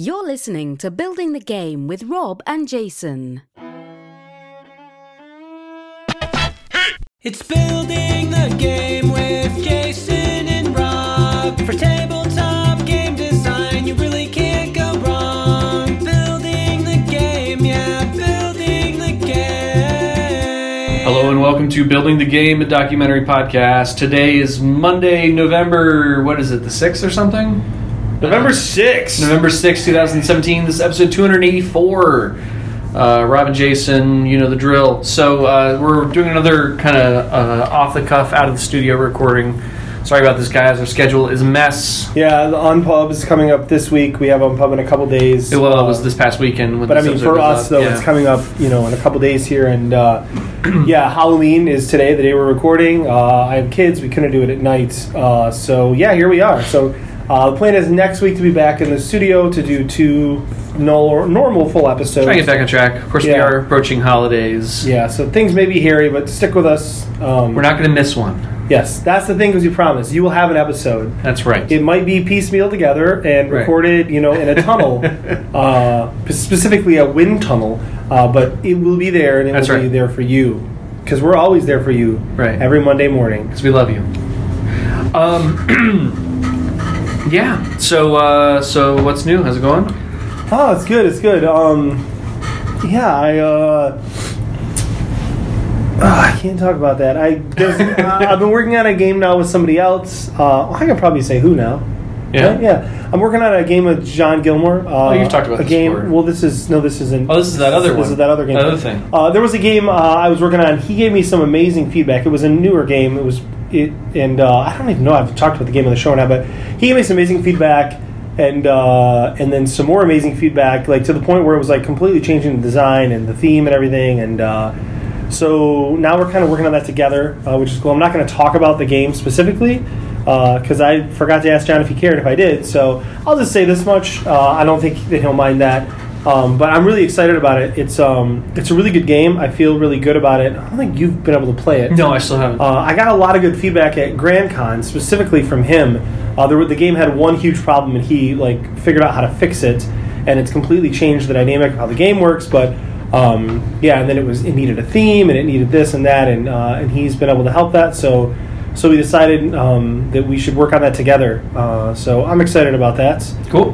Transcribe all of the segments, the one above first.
You're listening to Building the Game with Rob and Jason. It's building the game with Jason and Rob. For tabletop game design, you really can't go wrong. Building the game, yeah, building the game. Hello and welcome to Building the Game, a documentary podcast. Today is Monday, November, what is it, the 6th or something? November 6th. November 6th, 2017. This is episode 284. Uh, Rob and Jason, you know the drill. So uh, we're doing another kind of uh, off the cuff, out of the studio recording. Sorry about this, guys. Our schedule is a mess. Yeah, the Unpub is coming up this week. We have Unpub in a couple days. Well, it was Uh, this past weekend. When But I mean, for us up. though, Yeah. it's coming up, you know, in a couple days here, and uh, yeah, Halloween is today, the day we're recording. Uh, I have kids; we couldn't do it at night, uh, so yeah, here we are. So uh, the plan is next week to be back in the studio to do two no, normal full episodes. Trying to get back on track. Of course, we are approaching holidays. Yeah, so things may be hairy, but stick with us. Um, We're not going to miss one. Yes, that's the thing, because you promised. you will have an episode. That's right. It might be piecemeal together and Right. recorded, you know, in a tunnel, uh, specifically a wind tunnel. Uh, but it will be there, and it That's will be there for you, because we're always there for you, Right. Every Monday morning. because we love you. Um, yeah. So, uh, so what's new? How's it going? Oh, it's good. It's good. Um, yeah, I. Uh, ah, I can't talk about that. i uh, i've been working on a game now with somebody else. Uh, I can probably say who now. Yeah. Right? yeah. I'm working on a game with John Gilmore. Uh, Oh, you've talked about a this game. before. Well, this is no, this isn't. Oh, this is that other This one. is that other game. That other thing. Uh, there was a game uh, I was working on. He gave me some amazing feedback. It was a newer game. It was it, and uh, I don't even know. I've talked about the game on the show now, but he gave me some amazing feedback. And uh, and then some more amazing feedback, like to the point where it was like completely changing the design and the theme and everything. And uh, so now we're kind of working on that together, uh, which is cool. I'm not going to talk about the game specifically because I forgot to ask John if he cared if I did. So I'll just say this much: uh, I don't think that he'll mind that. Um, but I'm really excited about it. It's um, it's a really good game. I feel really good about it. I don't think you've been able to play it. No, I still haven't. Uh, I got a lot of good feedback at Grand Con, specifically from him. Uh, there, the game had one huge problem, and he like figured out how to fix it, and it's completely changed the dynamic of how the game works. But um, yeah, and then it was it needed a theme, and it needed this and that, and uh, and he's been able to help that. So so we decided um, that we should work on that together. Uh, so I'm excited about that cool.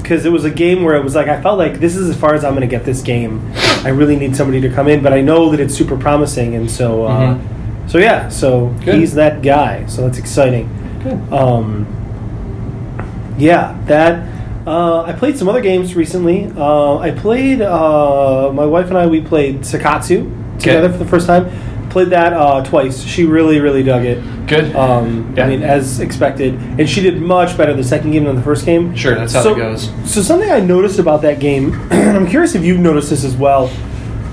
because it was a game where it was like I felt like this is as far as I'm going to get this game. I really need somebody to come in, but I know that it's super promising, and so uh, so yeah, so Good. he's that guy. So that's exciting. Good. Um, yeah, that. Uh, I played some other games recently. Uh, I played. Uh, my wife and I we played Sakatsu together for the first time. Played that uh, twice. She really, really dug it. Good. Um, Yeah. I mean, as expected, and she did much better the second game than the first game. Sure, that's how so, that goes. So something I noticed about that game, and I'm curious if you've noticed this as well.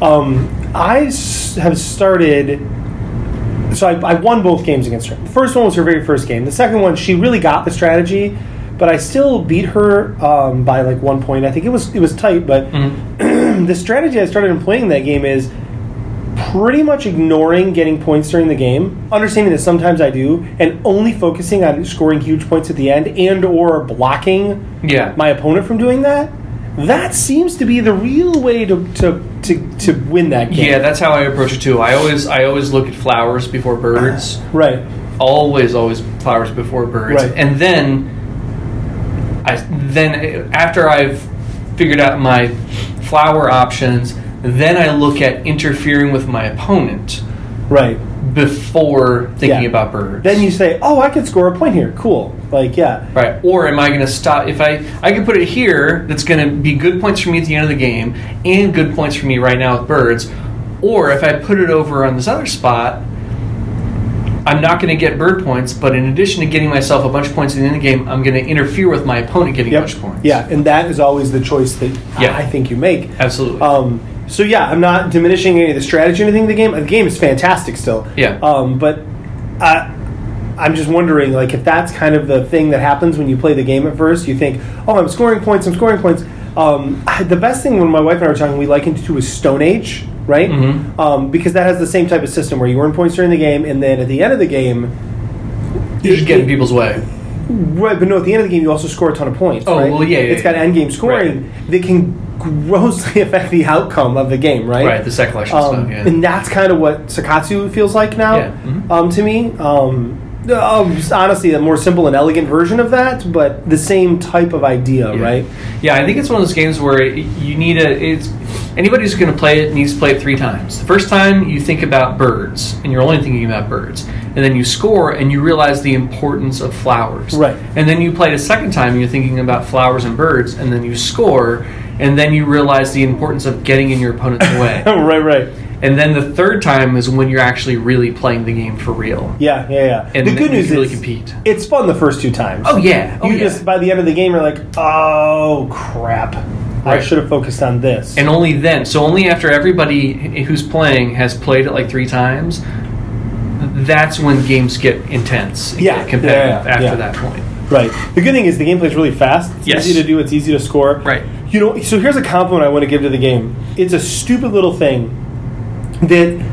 Um, I have started. So I, I won both games against her. The first one was her very first game. The second one, she really got the strategy, but I still beat her um, by like one point. I think it was it was tight, but Mm-hmm. the strategy I started in playing that game is pretty much ignoring getting points during the game, understanding that sometimes I do, and only focusing on scoring huge points at the end and or blocking Yeah. my opponent from doing that. That seems to be the real way to to, to, to win that game. Yeah, that's how I approach it too. I always I always look at flowers before birds. right. always always flowers before birds Right. and then i then after i've figured out my flower options then i look at interfering with my opponent Right. before thinking Yeah. about birds Then you say, "Oh, I could score a point here. Cool." Like, yeah. right or am i going to stop if i i can put it here that's going to be good points for me at the end of the game and good points for me right now with birds or if i put it over on this other spot I'm not going to get bird points, but in addition to getting myself a bunch of points at the end of the game, I'm going to interfere with my opponent getting a Yep. bunch of points. Yeah, and that is always the choice that Yeah. I think you make. absolutely. Um, so yeah, I'm not diminishing any of the strategy or anything of the game. The game is fantastic still. Yeah. Um, but I, I'm just wondering, like, if that's kind of the thing that happens when you play the game at first. You think, oh, I'm scoring points. I'm scoring points. Um, the best thing when my wife and I were talking, we likened it to a Stone Age, right? Mhm. Um, because that has the same type of system where you earn points during the game, and then at the end of the game, You're just getting people's way. Right, but no. At the end of the game, you also score a ton of points. Oh, right? well, yeah, yeah, It's got end game scoring that can grossly affect the outcome of the game. Right. Right, the set collection Um, stuff. Yeah. And that's kind of what Sakatsu feels like now. Yeah, mhm. Um, to me. Um, um, honestly, a more simple and elegant version of that, but the same type of idea, Yeah. right? Yeah, I think it's one of those games where it- you need a. It's anybody who's going to play it needs to play it three times. The first time you think about birds, and you're only thinking about birds, and then you score and you realize the importance of flowers. Right. And then you play it a second time, and you're thinking about flowers and birds, and then you score, and then you realize the importance of getting in your opponent's way. right, right. And then the third time is when you're actually really playing the game for real. Yeah, yeah, yeah. And the good news really is compete. it's fun the first two times. Oh yeah. Oh you yeah. just by the end of the game you're like, oh crap, I Right. should have focused on this. and only then so only after everybody who's playing has played it like three times that's when games get intense and Yeah, get competitive yeah, yeah, after yeah. that point right. The good thing is the gameplay is really fast. It's Yes. easy to do. It's easy to score. Right. You know. So here's a compliment I want to give to the game. It's a stupid little thing that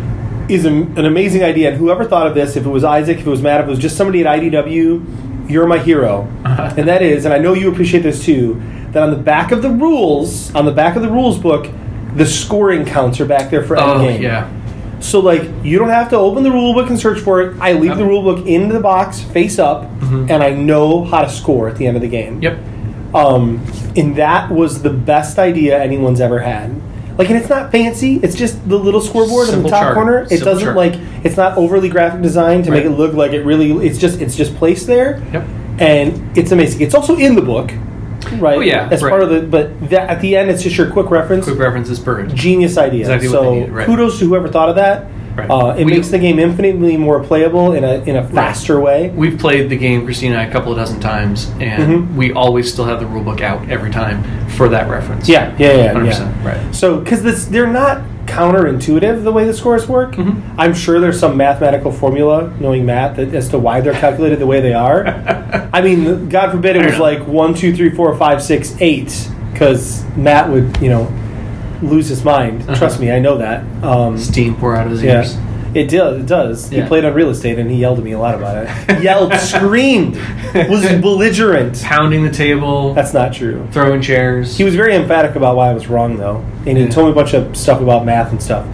is a, an amazing idea. And whoever thought of this, if it was Isaac, if it was Matt, if it was just somebody at IDW, you're my hero. Uh-huh. and that is, and I know you appreciate this too, that on the back of the rules, on the back of the rules book, the scoring counts are back there for oh endgame. yeah So like you don't have to open the rule book and search for it. I leave Yep. the rule book in the box face up, and I know how to score at the end of the game. Mm-hmm. yep Um, and that was the best idea anyone's ever had. Like, and it's not fancy. It's just the little scoreboard in the top chart. corner. It Simple doesn't chart. like it's not overly graphic designed to make it look like it really. It's just it's just placed there, yep and it's amazing. It's also in the book, right? Oh, yeah, as right. part of the. But that, at the end, it's just your quick reference. quick reference is bird Genius idea. Exactly so needed, right. kudos to whoever thought of that. Right. Uh, it We- makes the game infinitely more playable in a in a faster way. we've played the game christina a couple of dozen times and Mhm. we always still have the rule book out every time for that reference Yeah, yeah, yeah, 100%, yeah. right. So, because this they're not counterintuitive the way the scores work. Mhm. I'm sure there's some mathematical formula, knowing math, that, as to why they're calculated the way they are. I mean, God forbid it was like one, two, three, four, five, six, eight, because Matt would, you know, lose his mind. Uh-huh. Trust me, I know that. Um, steam pour out of his yeah. ears It does. It does. He played on real estate, and he yelled at me a lot about it. yelled, screamed, was belligerent. pounding the table That's not true. throwing chairs He was very emphatic about why I was wrong, though, and he Yeah. told me a bunch of stuff about math and stuff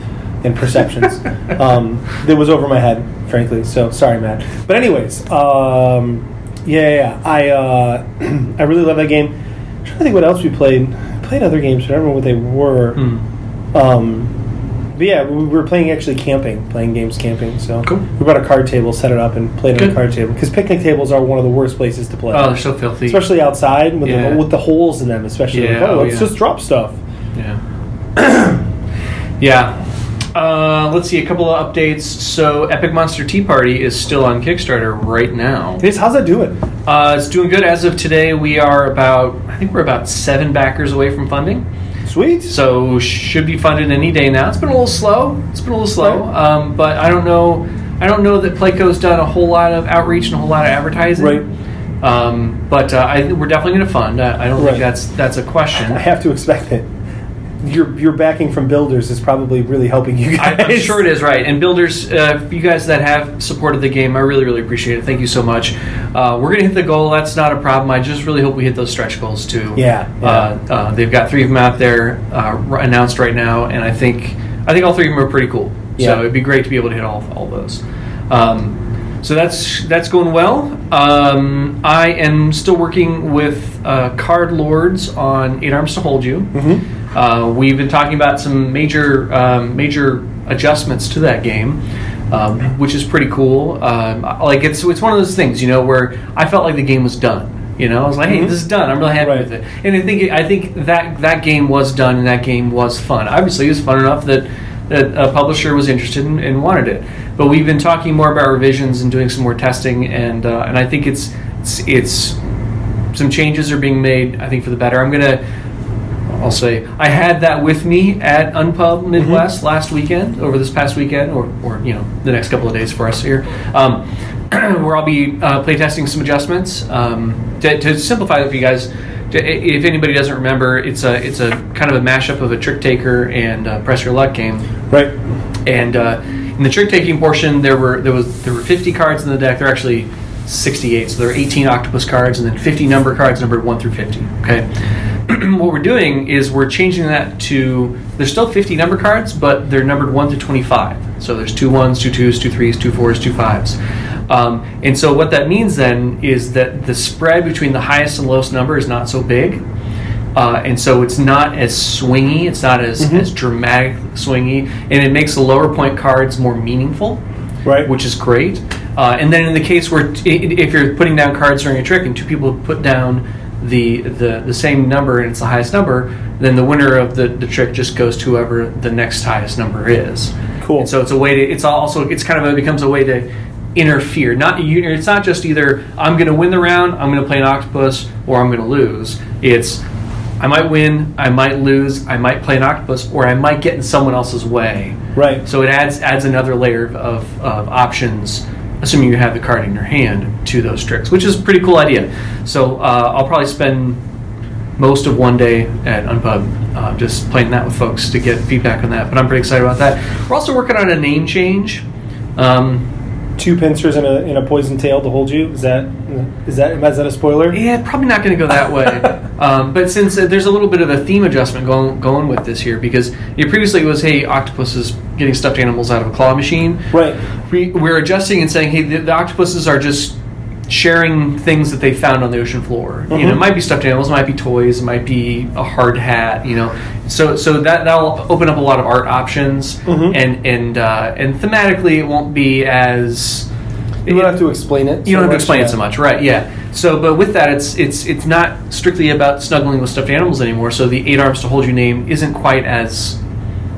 and perceptions um, that was over my head, frankly. So sorry, Matt. But anyways, um, yeah, yeah, yeah. I uh, I really love that game. I'm trying to think what else we played. I played other games, but I don't remember what they were. Hmm. Um, but yeah, we were playing actually camping, playing games camping. So Cool. we brought a card table, set it up, and played on a card table because picnic tables are one of the worst places to play oh they're so filthy especially outside with, Yeah. the, with the holes in them. Especially, Yeah, like, oh, oh, let's yeah. just drop stuff. Yeah. yeah. Uh, let's see a couple of updates. So, Epic Monster Tea Party is still on Kickstarter right now. This, how's that doing? Uh, it's doing good as of today. We are about, I think we're about seven backers away from funding. Sweet. So should be funded any day now. It's been a little slow. It's been a little slow, Right. um, but I don't know. I don't know that Playco's done a whole lot of outreach and a whole lot of advertising. Right. Um, but uh, I, we're definitely going to fund. Uh, I don't Right. think that's that's a question. I have to expect it. Your your backing from builders is probably really helping you guys. I'm sure it is right. And builders, uh, you guys that have supported the game, I really, really appreciate it. Thank you so much. Uh, we're gonna hit the goal. That's not a problem. I just really hope we hit those stretch goals too. Yeah, yeah. Uh, uh, they've got three of them out there uh, announced right now, and I think I think all three of them are pretty cool. Yeah. So it'd be great to be able to hit all all those. Um, so that's that's going well. Um, I am still working with uh, Cardlords on Eight Arms to Hold You. Mhm. Uh, we've been talking about some major um, major adjustments to that game, um, which is pretty cool. Um, like it's it's one of those things, you know, where I felt like the game was done. You know, I was like, "Hey, Mhm. this is done. I'm really happy Right. with it." And I think I think that that game was done, and that game was fun. Obviously, it was fun enough that that a publisher was interested in, and wanted it. But we've been talking more about revisions and doing some more testing, and uh, and I think it's it's, it's some changes are being made. I think for the better. I'm gonna. I'll say I had that with me at Unpub Midwest last weekend, over this past weekend, or, or you know the next couple of days for us here, um, where I'll be uh, playtesting some adjustments um, to, to simplify it for you guys. To, if anybody doesn't remember, it's a it's a kind of a mashup of a trick taker and uh, press your luck game. Right. And uh, in the trick taking portion, there were there was there were 50 cards in the deck. There are actually 68. So there are 18 octopus cards and then 50 number cards numbered 1 through 50. Okay. what we're doing is we're changing that to there's still 50 number cards, but they're numbered 1 to 25. So there's two ones, two twos, two threes, two fours, two fives. Um, and so what that means then is that the spread between the highest and lowest number is not so big. Uh, and so it's not as swingy, it's not as, Mm-hmm. as dramatic swingy, and it makes the lower point cards more meaningful Right. which is great. Uh, and then in the case where t- if you're putting down cards during a trick and two people put down the, the the same number and it's the highest number, then the winner of the, the trick just goes to whoever the next highest number is. Cool. And so it's a way to it's also it's kind of a, becomes a way to interfere. Not you, it's not just either I'm going to win the round, I'm going to play an octopus, or I'm going to lose. It's I might win, I might lose, I might play an octopus, or I might get in someone else's way. Right. So it adds adds another layer of, of options, assuming you have the card in your hand, to those tricks, which is a pretty cool idea. So uh, I'll probably spend most of one day at Unpub uh, just playing that with folks to get feedback on that. But I'm pretty excited about that. We're also working on a name change. Um, Two pincers and a, and a poison tail to hold you. Is that is that is that a spoiler? Yeah, probably not going to go that way. um, but since uh, there's a little bit of a theme adjustment going going with this here, because it previously it was, hey, octopuses getting stuffed animals out of a claw machine. Right. We, we're adjusting and saying, hey, the, the octopuses are just sharing things that they found on the ocean floor. You know, it Mhm. might be stuffed animals, it might be toys, it might be a hard hat. You know, so so that that'll open up a lot of art options, Mhm. and and uh, and thematically, it won't be as You don't have to explain it. you don't have to explain yeah. it so much, right? Yeah. So, but with that, it's it's it's not strictly about snuggling with stuffed animals anymore. So the eight arms to hold you name isn't quite as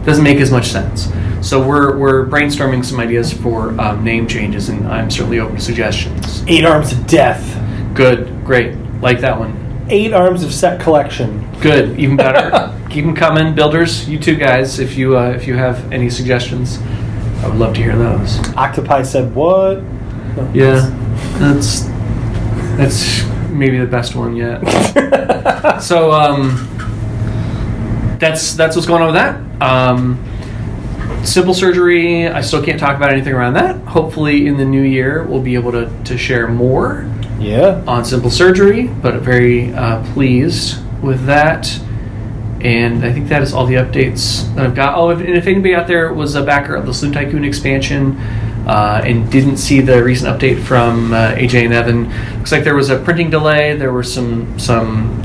doesn't make as much sense. So we're we're brainstorming some ideas for um, name changes, and I'm certainly open to suggestions. Eight arms of death. Good, great, like that one. Eight arms of set collection. Good, even better. Keep them coming, builders. You two guys, if you uh, if you have any suggestions, I would love to hear those. Octopi said what? No. Yeah, that's that's maybe the best one yet. so um, that's that's what's going on with that. Um, simple surgery. I still can't talk about anything around that. Hopefully, in the new year, we'll be able to, to share more Yeah. on simple surgery. But very uh, pleased with that. And I think that is all the updates that I've got. Oh, if, and if anybody out there was a backer of the Saloon Tycoon expansion uh, and didn't see the recent update from uh, AJ and Evan, looks like there was a printing delay. There were some some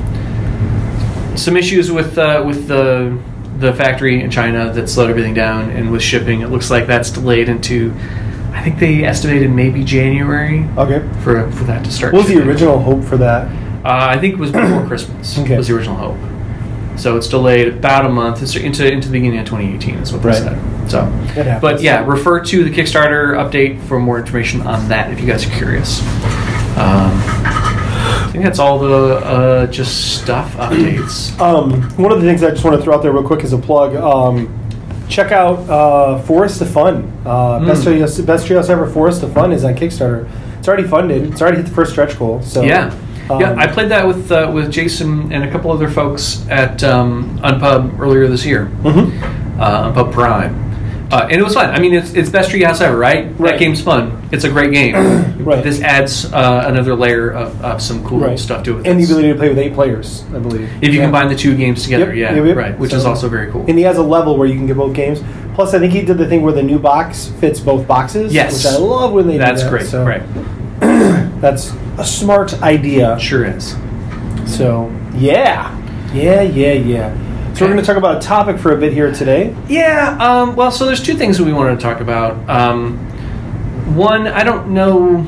some issues with uh, with the the factory in China that slowed everything down, and with shipping, it looks like that's delayed into. I think they estimated maybe January Okay. for for that to start. What was the original hope for that? Uh, I think it was before Christmas. Okay. Was the original hope. So it's delayed about a month It's into into the beginning of 2018. Is what they Right. said. So, but yeah, refer to the Kickstarter update for more information on that if you guys are curious. Um, think that's all the uh, just stuff updates. Um, one of the things I just want to throw out there real quick as a plug. Um, check out uh, Forest of Fun. Uh, Mm. Best Treehouse Best Treehouse Ever Forest of Fun is on Kickstarter. It's already funded. It's already hit the first stretch goal. So yeah. yeah, um, I played that with uh, with Jason and a couple other folks at um, Unpub earlier this year. mhm. uh, Unpub Prime. Uh, and it was fun. I mean, it's, it's best treehouse ever, right? Right. That game's fun. It's a great game. Right. This adds uh, another layer of, of some cool Right. stuff to it. and the ability to play with eight players, I believe. if you Yeah. combine the two games together, Yep, yeah, yep, yep. right, which is also very cool. And he has a level where you can get both games. Plus, I think he did the thing where the new box fits both boxes. Yes. which I love when they That's do that. That's great. So Right, That's a smart idea. sure is. So yeah, yeah, yeah, yeah. So we're going to talk about a topic for a bit here today. Yeah. Um, well, so there's two things that we wanted to talk about. Um, one, I don't know.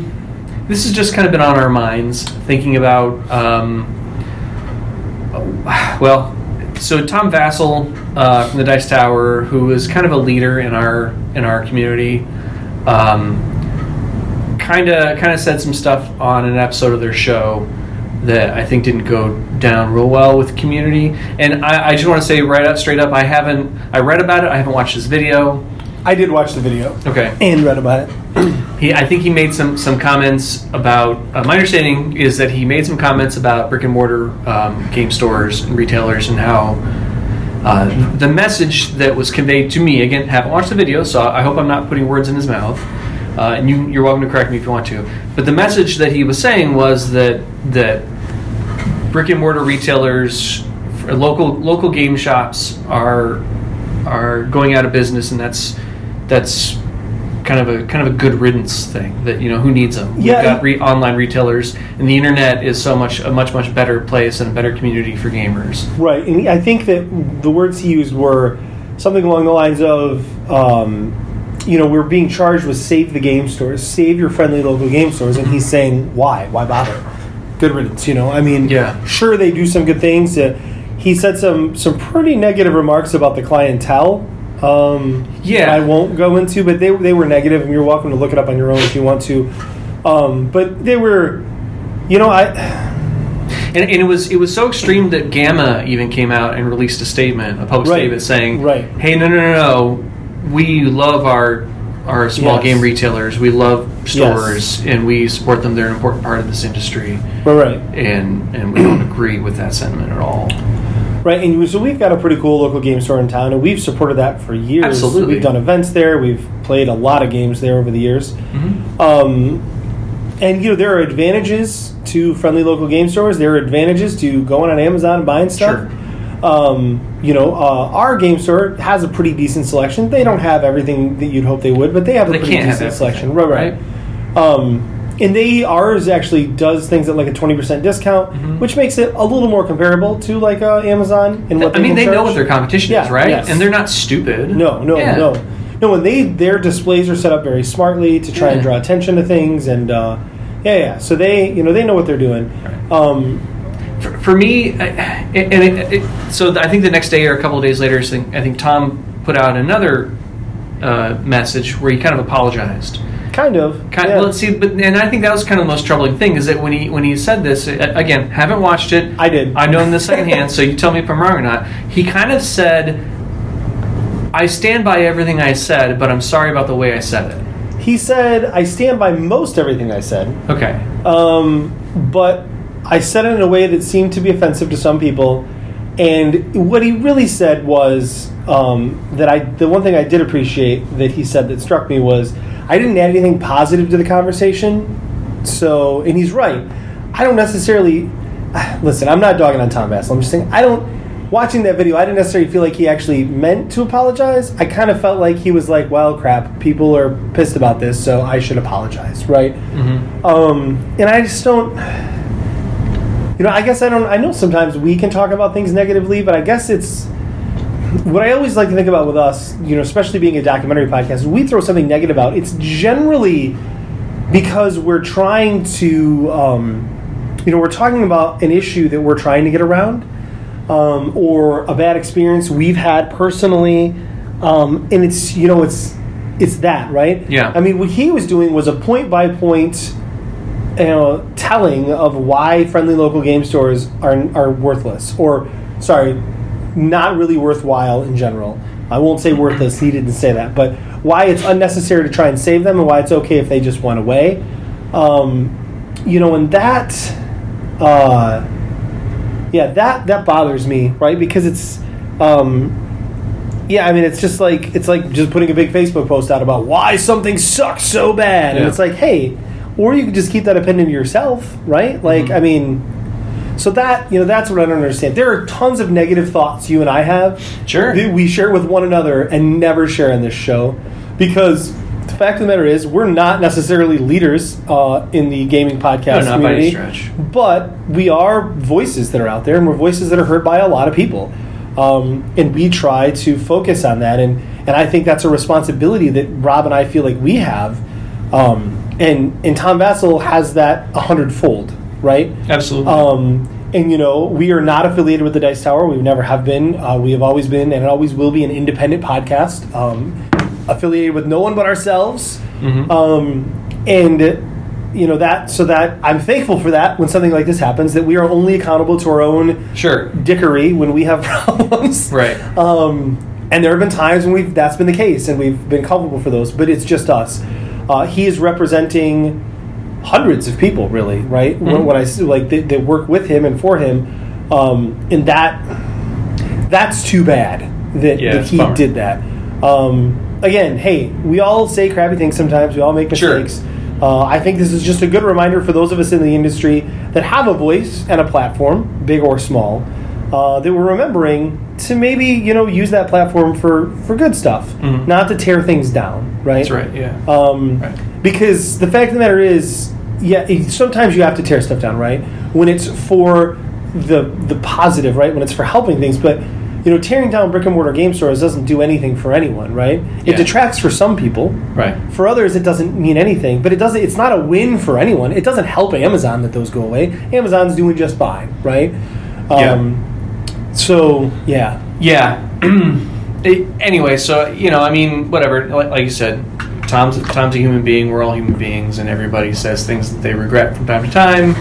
This has just kind of been on our minds, thinking about. Um, well, so Tom Vasel uh, from the Dice Tower, who is kind of a leader in our in our community, um, kind of kind of said some stuff on an episode of their show that I think didn't go down real well with community. And I, I just want to say right up, straight up, I haven't. I read about it. I haven't watched his video. I did watch the video Okay. and read about it. He, I think he made some some comments about. Uh, my understanding is that he made some comments about brick and mortar um, game stores and retailers and how uh, the message that was conveyed to me. Again, haven't watched the video, so I hope I'm not putting words in his mouth. uh, and you, you're welcome to correct me if you want to. But the message that he was saying was that that brick and mortar retailers, local local game shops are are going out of business, and that's that's kind of a kind of a good riddance thing. That you know who needs them. Yeah, We've got re- online retailers, and the internet is so much a much much better place and a better community for gamers. Right, and I think that the words he used were something along the lines of, um, you know, we're being charged with save the game stores, save your friendly local game stores, and he's saying, why? Why bother? Good riddance, you know. I mean, Yeah. sure they do some good things. Uh, he said some some pretty negative remarks about the clientele. Um, Yeah. I won't go into, but they they were negative, and you're welcome to look it up on your own if you want to. Um, but they were, you know, I. And, and it was it was so extreme that GAMA even came out and released a statement, a public Right. statement saying, Right. "Hey, no, no, no, no, we love our our small Yes. game retailers. We love stores, and we support them. They're an important part of this industry, Right, right. and and we don't agree with that sentiment at all. Right, and so we've got a pretty cool local game store in town, and we've supported that for years. Absolutely. we've done events there. We've played a lot of games there over the years. Um, and you know there are advantages to friendly local game stores. There are advantages to going on Amazon and buying stuff. Um, you know, uh, our game store has a pretty decent selection. They don't have everything that you'd hope they would, but they have a They pretty decent selection. Right, right. Um, and they ours actually does things at like a twenty percent discount, which makes it a little more comparable to like uh, Amazon and what I mean, they know what their competition Yeah, is, right? yes. And they're not stupid. No, no, Yeah. no, no. And they their displays are set up very smartly to try and draw attention to things, and uh, yeah, yeah. So they, you know, they know what they're doing. Um, for, for me, I, and it, it, so I think the next day or a couple of days later, I think, Tom put out another uh, message where he kind of apologized. kind of. Kind yeah. well, see, but and I think that was kind of the most troubling thing is that when he when he said this uh, again, haven't watched it. I did. I know in the second hand, so you tell me if I'm wrong or not. He kind of said, "I stand by everything I said, but I'm sorry about the way I said it." He said, "I stand by most everything I said, Okay. um, but I said it in a way that seemed to be offensive to some people." And what he really said was um, that I the one thing I did appreciate that he said that struck me was I didn't add anything positive to the conversation. So, and he's right. I don't necessarily listen. I'm not dogging on Tom Vasel. I'm just saying I don't. Watching that video, I didn't necessarily feel like he actually meant to apologize. I kind of felt like he was like, "Well, crap, people are pissed about this, so I should apologize." Right? Um, and I just don't. You know, I guess I don't. I know sometimes we can talk about things negatively, but I guess it's what I always like to think about with us. You know, especially being a documentary podcast, we throw something negative out. It's generally because we're trying to. Um, you know, we're talking about an issue that we're trying to get around, um, or a bad experience we've had personally, um, and it's you know it's it's that right. Yeah. I mean, what he was doing was a point by point you know, telling of why friendly local game stores are, are worthless or sorry not really worthwhile in general. I won't say worthless he didn't say that but why it's unnecessary to try and save them and why it's okay if they just went away. Um, you know and that uh, yeah that that bothers me right? Because it's um, yeah i mean it's just like it's like just putting a big facebook post out about why something sucks so bad. And it's like hey or you could just keep that opinion to yourself right? Like Mm-hmm. i mean so that you know that's what i don't understand. There are tons of negative thoughts you and i have Sure. we share with one another and never share in this show. Because the fact of the matter is we're not necessarily leaders uh, in the gaming podcast No, not by any community. stretch. but we are voices that are out there and we're voices that are heard by a lot of people. Um, and we try to focus on that. And and i think that's a responsibility that rob and i feel like we have. Um, and and tom vasel has that a hundredfold right Absolutely. um, and you know, we are not affiliated with the Dice Tower. We never have been. Uh, we have always been, and it always will be, an independent podcast, um, affiliated with no one but ourselves. Um, and you know that, so that I'm thankful for that. When something like this happens, that we are only accountable to our own sure. dickery when we have problems. Right. Um, and there have been times when we've that's been the case, and we've been culpable for those. But it's just us. Uh, he is representing hundreds of people, really, right? When, Mhm. when I like they, that work with him and for him, um, and that that's too bad that, Yeah, that he bummer. did that. Um, again, hey, we all say crappy things sometimes. We all make Sure. mistakes. Uh, I think this is just a good reminder for those of us in the industry that have a voice and a platform, big or small, uh, that we're remembering to maybe you know use that platform for for good stuff, Mhm. not to tear things down. Right. That's right. Yeah. Um, Right. Because the fact of the matter is, yeah, it, sometimes you have to tear stuff down, right? When it's for the the positive, right? When it's for helping things, but you know, tearing down brick and mortar game stores doesn't do anything for anyone, right? It Yeah. detracts for some people. Right. For others, it doesn't mean anything, but it doesn't. It's not a win for anyone. It doesn't help Amazon that those go away. Amazon's doing just fine, right? Yeah. So yeah, Yeah. It- anyway, so you know, I mean, whatever. Like, like you said, Tom's Tom's a human being. We're all human beings, and everybody says things that they regret from time to time,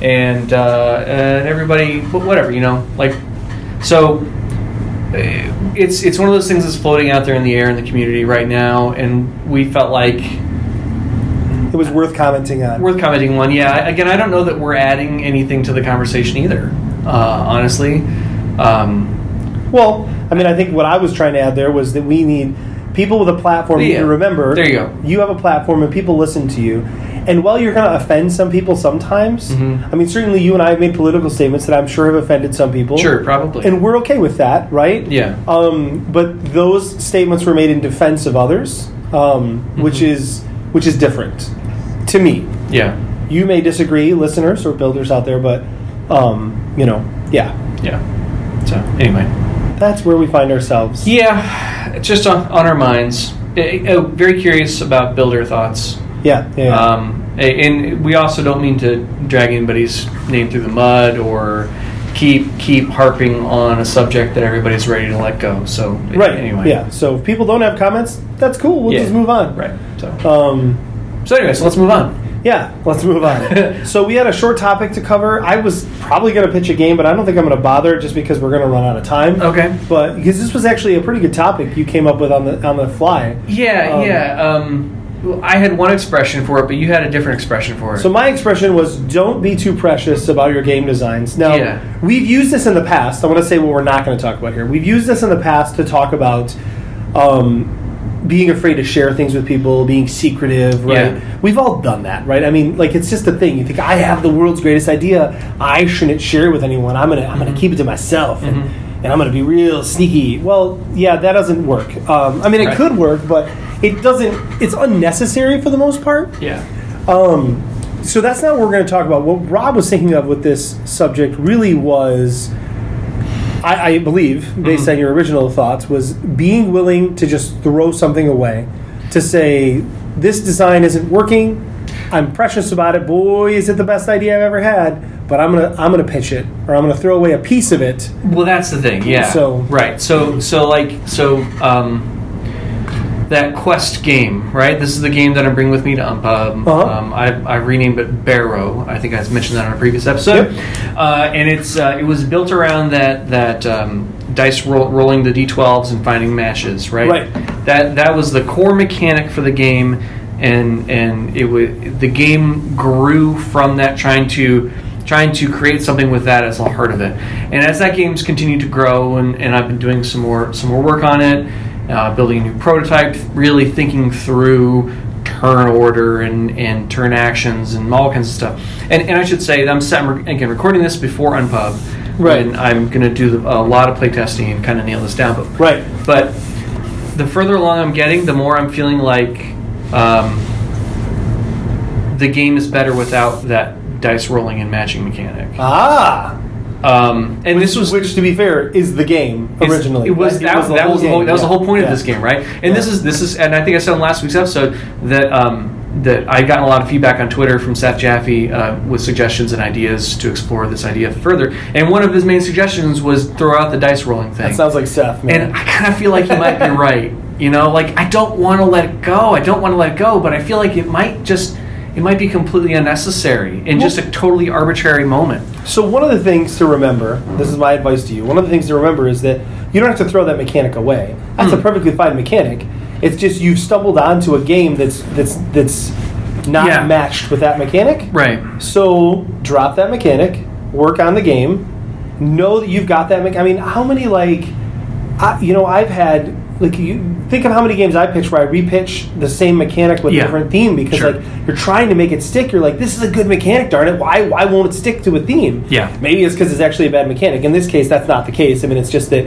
and uh, and everybody, whatever, you know, like so. eh, It's it's one of those things that's floating out there in the air in the community right now, and we felt like it was worth commenting on. worth commenting on, Yeah, again, I don't know that we're adding anything to the conversation either. Uh, honestly, um, Well, I mean, I think what I was trying to add there was that we need people with a platform. Yeah. To remember, There you go. You have a platform, and people listen to you. And while you're going to offend some people sometimes, Mhm. I mean, certainly you and I have made political statements that I'm sure have offended some people. sure, probably, And we're okay with that, right? yeah. Um, but those statements were made in defense of others, um, which Mhm. is which is different to me. Yeah, You may disagree, listeners or builders out there, but um, you know, yeah, yeah. So anyway, that's where we find ourselves. yeah, just on, on our minds. Eh, very curious about builder thoughts. Yeah, yeah. yeah. Um, and we also don't mean to drag anybody's name through the mud or keep keep harping on a subject that everybody's ready to let go. So Right. anyway, Yeah. So if people don't have comments, that's cool. We'll Yeah. just move on. right. So Um, so anyway, so let's move on. Yeah. Let's move on. so we had a short topic to cover. I was probably going to pitch a game, but I don't think I'm going to bother just because we're going to run out of time. Okay. But because this was actually a pretty good topic you came up with on the on the fly. Yeah, Um, yeah. Um, I had one expression for it, but you had a different expression for it. So my expression was, "Don't be too precious about your game designs." Now Yeah. we've used this in the past. I want to say what we're not going to talk about here. We've used this in the past to talk about um, being afraid to share things with people, being secretive. Right? Yeah. We've all done that, right? I mean, like it's just a thing. You think I have the world's greatest idea. I shouldn't share it with anyone. I'm gonna I'm gonna keep it to myself. And, Mhm. and I'm going to be real sneaky. Well, yeah, that doesn't work. Um, I mean, it Right. could work, but it doesn't. It's unnecessary for the most part. yeah, Um, so that's not what we're going to talk about. What Rob was thinking of with this subject really was, I, I believe, based Mhm. on your original thoughts, was being willing to just throw something away, to say this design isn't working. I'm precious about it. Boy, is it the best idea I've ever had. But I'm gonna I'm gonna pitch it, or I'm gonna throw away a piece of it. Well, that's the thing. Yeah. So- right. So so like so um, that quest game, right? This is the game that I bring with me to Unpub. Uh-huh. Um, I, I renamed it Barrow. I think I mentioned that on a previous episode. Yep. Uh, and it's uh, it was built around that that um, dice roll, rolling the d12s and finding matches, right? Right. That that was the core mechanic for the game, and and it would the game grew from that trying to trying to create something with that as the heart of it. And as that game's continued to grow, and, and I've been doing some more some more work on it, uh, building a new prototype, really thinking through turn order and, and turn actions and all kinds of stuff. And, and I should say, I'm, set, again recording this before Unpub, Right. And I'm going to do a lot of playtesting and kind of nail this down. But Right. but the further along I'm getting, the more I'm feeling like um, the game is better without that dice rolling and matching mechanic. Ah. Um, and this was which, to be fair, is the game originally. It was, that, that was the whole, game, that was the whole point Yeah. of this game, right? And Yeah. this is this is, and I think I said in last week's episode that um, that I gotten a lot of feedback on Twitter from Seth Jaffe uh, with suggestions and ideas to explore this idea further. And one of his main suggestions was throw out the dice rolling thing. That sounds like Seth, man. And I kind of feel like he might be right. You know, like I don't want to let it go. I don't want to let it go, but I feel like it might just it might be completely unnecessary in just a totally arbitrary moment. So one of the things to remember, this is my advice to you. One of the things to remember is that you don't have to throw that mechanic away. That's a Hmm. perfectly fine mechanic. It's just you've stumbled onto a game that's that's that's not Yeah. matched with that mechanic. Right. So drop that mechanic, work on the game, know that you've got that. Me- I mean, how many like, I, you know, I've had like you think of how many games I pitch where I repitch the same mechanic with Yeah. a different theme because Sure. like you're trying to make it stick. You're like, this is a good mechanic, darn it. Why why won't it stick to a theme? Yeah. Maybe it's because it's actually a bad mechanic. In this case, that's not the case. I mean, it's just that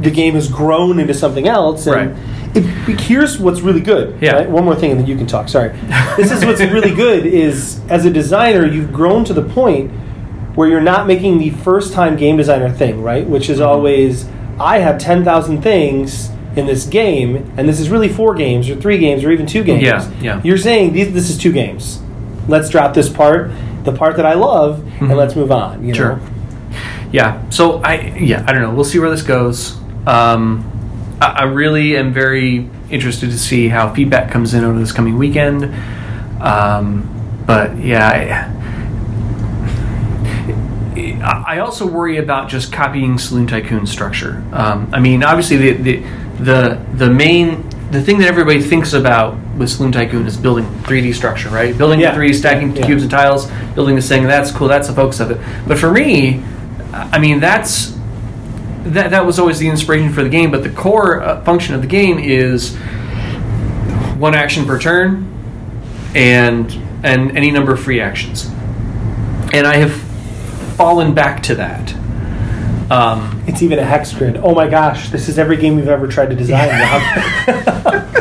the game has grown into something else. And Right. It, here's what's really good. Yeah. right? One more thing, and then you can talk. Sorry. this is what's really good is as a designer, you've grown to the point where you're not making the first time game designer thing, right? Which Mm-hmm. is always, I have 10,000 things in this game, and this is really four games, or three games, or even two games. Yeah, yeah. You're saying these, this is two games. Let's drop this part, the part that I love, and let's move on. You Mm-hmm. Sure. know? Yeah. So I yeah I don't know. We'll see where this goes. Um, I, I really am very interested to see how feedback comes in over this coming weekend. Um, but yeah. I, I also worry about just copying Saloon Tycoon structure. Um, I mean, obviously, the, the the the main the thing that everybody thinks about with Saloon Tycoon is building 3D structure, right? Building Yeah. the 3D, stacking Yeah. cubes and tiles, building this thing. That's cool. That's the focus of it. But for me, I mean, that's that that was always the inspiration for the game. But the core uh, function of the game is one action per turn, and and any number of free actions. And I have fallen back to that. Um, It's even a hex grid. Oh my gosh, this is every game we've ever tried to design.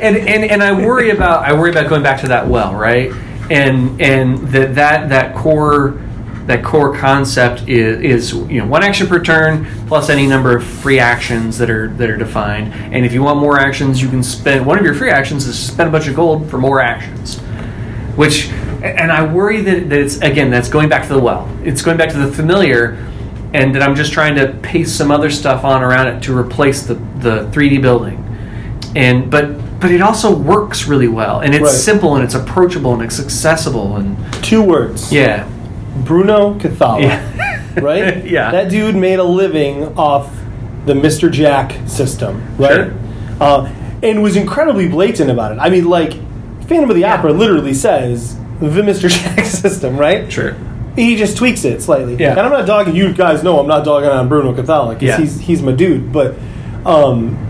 And, and and I worry about I worry about going back to that well, right? And and that that that core that core concept is is you know one action per turn plus any number of free actions that are that are defined. And if you want more actions, you can spend one of your free actions is spend a bunch of gold for more actions. Which and I worry that, that it's again that's going back to the well. It's going back to the familiar and that I'm just trying to paste some other stuff on around it to replace the, the 3D building. And but but it also works really well and it's Right. simple and it's approachable and it's accessible and Two words. yeah. Bruno Cathala. Yeah. right? Yeah. That dude made a living off the Mr. Jack system, right? Sure. Uh, and was incredibly blatant about it. I mean, like, Phantom of the Yeah. Opera literally says the Mr. Jack system, right? Sure. He just tweaks it slightly. Yeah. And I'm not dogging you guys know I'm not dogging on Bruno Cathala because Yeah. he's he's my dude, but um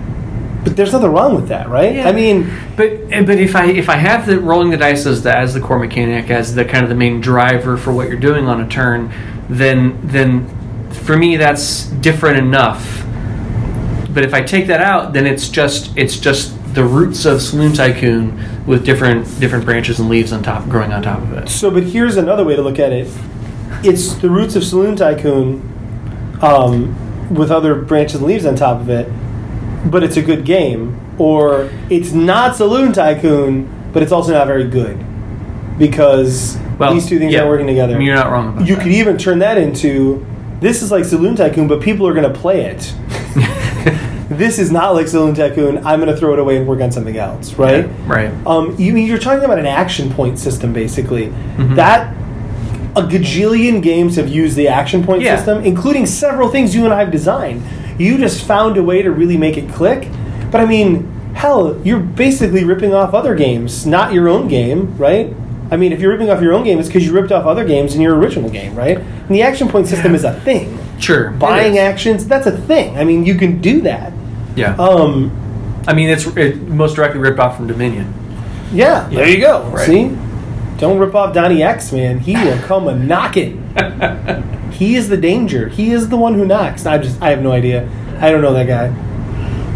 but there's nothing wrong with that, right? Yeah. I mean, But but if I if I have the rolling the dice as the as the core mechanic as the kind of the main driver for what you're doing on a turn, then then for me that's different enough. But if I take that out, then it's just it's just the roots of Saloon Tycoon with different different branches and leaves on top growing on top of it. So, but here's another way to look at it. It's the roots of Saloon Tycoon um, with other branches and leaves on top of it, but it's a good game. Or it's not Saloon Tycoon, but it's also not very good because Well, these two things yeah. aren't working together. You're not wrong about you that. could even turn that into this is like Saloon Tycoon, but people are going to play it. this is not like Saloon Tycoon. I'm going to throw it away and work on something else, right? Yeah, right. Um, you, you're talking about an action point system, basically. Mm-hmm. That a gajillion games have used the action point Yeah. system, including several things you and I have designed. You just found a way to really make it click. But I mean, hell, you're basically ripping off other games, not your own game, right? I mean, if you're ripping off your own game, it's because you ripped off other games in your original game, right? And the action point system is a thing. Sure. Buying actions, that's a thing. I mean, you can do that. Yeah. Um, I mean, it's it most directly ripped off from Dominion. Yeah, there you go. Right. See? Don't rip off Donnie X, man. He will come a knocking. he is the danger. He is the one who knocks. I just I have no idea. I don't know that guy.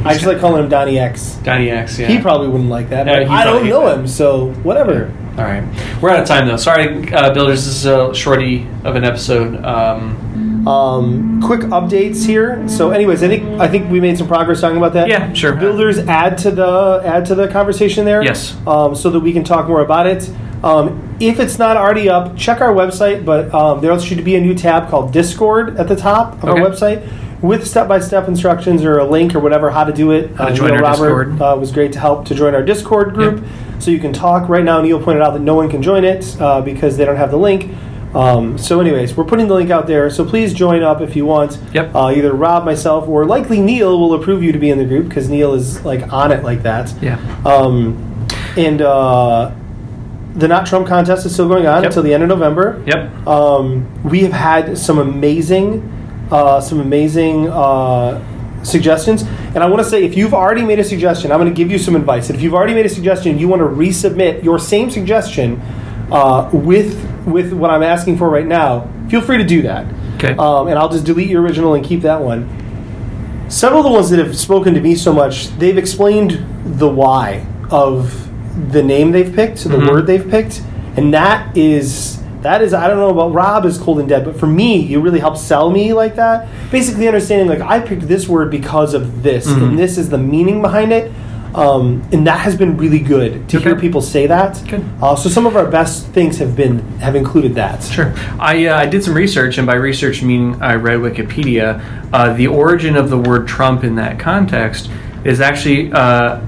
I just like calling him Donnie X. Donnie X. Yeah. He probably wouldn't like that. Yeah, but I don't know that. him, so whatever. All right, we're out of time though. Sorry, uh, builders. This is a shorty of an episode. Um, Um, quick updates here. So, anyways, I think I think we made some progress talking about that. Yeah, sure. Builders add to the add to the conversation there. Yes. Um, so that we can talk more about it. Um, if it's not already up, check our website. But um, there should be a new tab called Discord at the top of Okay. our website with step-by-step instructions or a link or whatever how to do it. How to Uh, join Neil our Robert Discord. uh, was great to help to join our Discord group, so you can talk. Right now, Neil pointed out that no one can join it uh, because they don't have the link. Um, so, anyways, we're putting the link out there. So please join up if you want. Yep. Uh, either Rob, myself, or likely Neil will approve you to be in the group because Neil is like on it like that. yeah. Um, and uh, the Not Trump contest is still going on Yep. until the end of November. Yep. Um, we have had some amazing, uh, some amazing uh, suggestions. And I want to say, if you've already made a suggestion, I'm going to give you some advice. If you've already made a suggestion, you want to resubmit your same suggestion uh, with with what I'm asking for right now. Feel free to do that. Okay. Um, and I'll just delete your original and keep that one. Several of the ones that have spoken to me so much, they've explained the why of the name they've picked, the Mhm. word they've picked, and that is that is I don't know about Rob is cold and dead, but for me, it really helps sell me like that. Basically, understanding like I picked this word because of this, Mhm. and this is the meaning behind it. Um, and that has been really good to hear people say that. Good. Uh, so some of our best things have been have included that. Sure. I, uh, I did some research, and by research, meaning I read Wikipedia. Uh, the origin of the word Trump in that context is actually uh,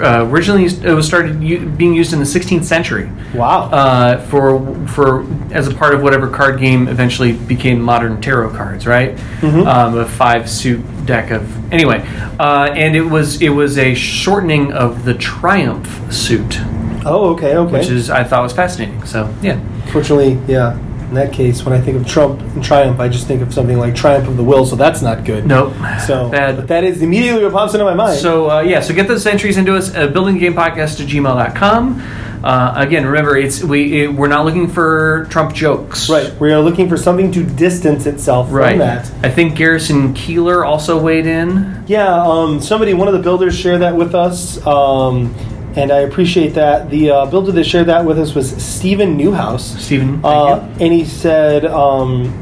uh, originally it was started u- being used in the 16th century Wow. uh, for for as a part of whatever card game eventually became modern tarot cards, right? Mhm. Um, a five suit deck of anyway, uh, and it was it was a shortening of the triumph suit, oh, okay, okay. which is I thought was fascinating. So yeah. Fortunately, yeah. In that case, when I think of Trump and Triumph, I just think of something like Triumph of the Will, so that's not good. Nope. So, Bad. but that is immediately what pops into my mind. So uh, yeah, so get those entries into us at buildinggamepodcast at gmail.com. Uh, again, remember it's we it, we're not looking for Trump jokes. right, we are looking for something to distance itself Right. from that. I think Garrison Keillor also weighed in. Yeah, um, somebody, one of the builders, shared that with us, um, and I appreciate that. The uh, builder that shared that with us was Stephen Newhouse. Stephen, thank Uh, and he said, um,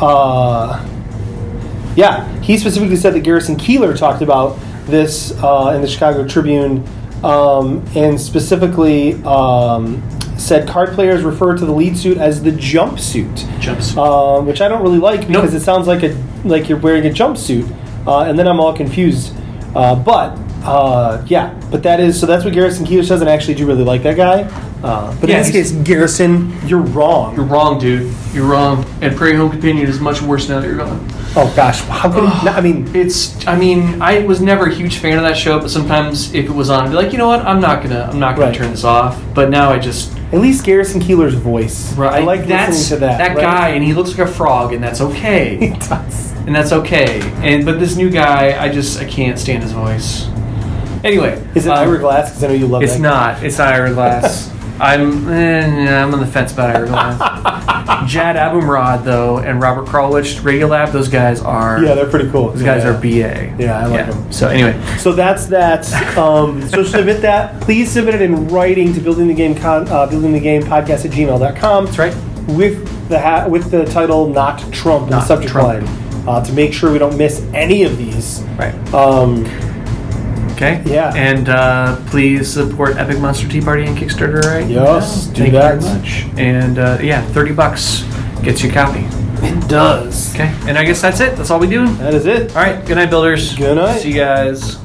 uh, yeah, he specifically said that Garrison Keillor talked about this uh, in the Chicago Tribune, um, and specifically um, said card players refer to the lead suit as the jumpsuit, Jumps. um, which I don't really like because Nope. it sounds like a like you're wearing a jumpsuit, uh, and then I'm all confused. Uh, but uh, yeah, but that is so that's what Garrison Keillor says, and I actually do really like that guy. Uh, but Yeah, in this case, Garrison, you're wrong. You're wrong, dude. You're wrong. And Prairie Home Companion is much worse now that you're gone. Oh gosh, how he, I mean? It's. I mean, I was never a huge fan of that show, but sometimes if it was on, I'd be like, you know what? I'm not gonna. I'm not gonna Right. turn this off. But now I just. At least Garrison Keillor's voice. Right, I like that's listening to that. that right? guy, and he looks like a frog, and that's okay. He does. and that's okay. And but this new guy, I just I can't stand his voice. Anyway, Is it um, Ira Glass? Because I know you love it. It's not. It's not Ira Glass. I'm eh, yeah, I'm on the fence about Glass. Jad Abumrad though, and Robert Krulwich, Radiolab, those guys are. Yeah, they're pretty cool. Those guys yeah. are BA. Yeah, I like them. So anyway, So that's that. Um, so submit that. Please submit it in writing to building the game con, uh, building the game podcast at gmail.com. that's right. With the ha- with the title not Trump in the Not subject Trump. line uh, to make sure we don't miss any of these. Right. Um, Okay. Yeah. And uh, please support Epic Monster Tea Party and Kickstarter, right? Yes, now. do Thank that. you very much. And uh, yeah, thirty bucks gets you a copy. it does. Okay. And I guess that's it. That's all we do. That is it. All right. Good night, builders. Good night. See you guys.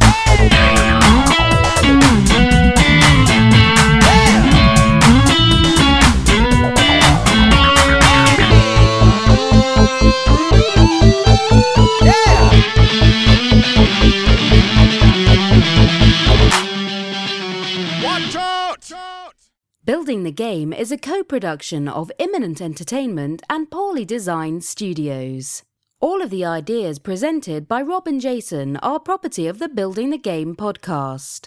Game is a co production of Imminent Entertainment and Poorly Designed Studios. All of the ideas presented by Rob and Jason are property of the Building the Game podcast.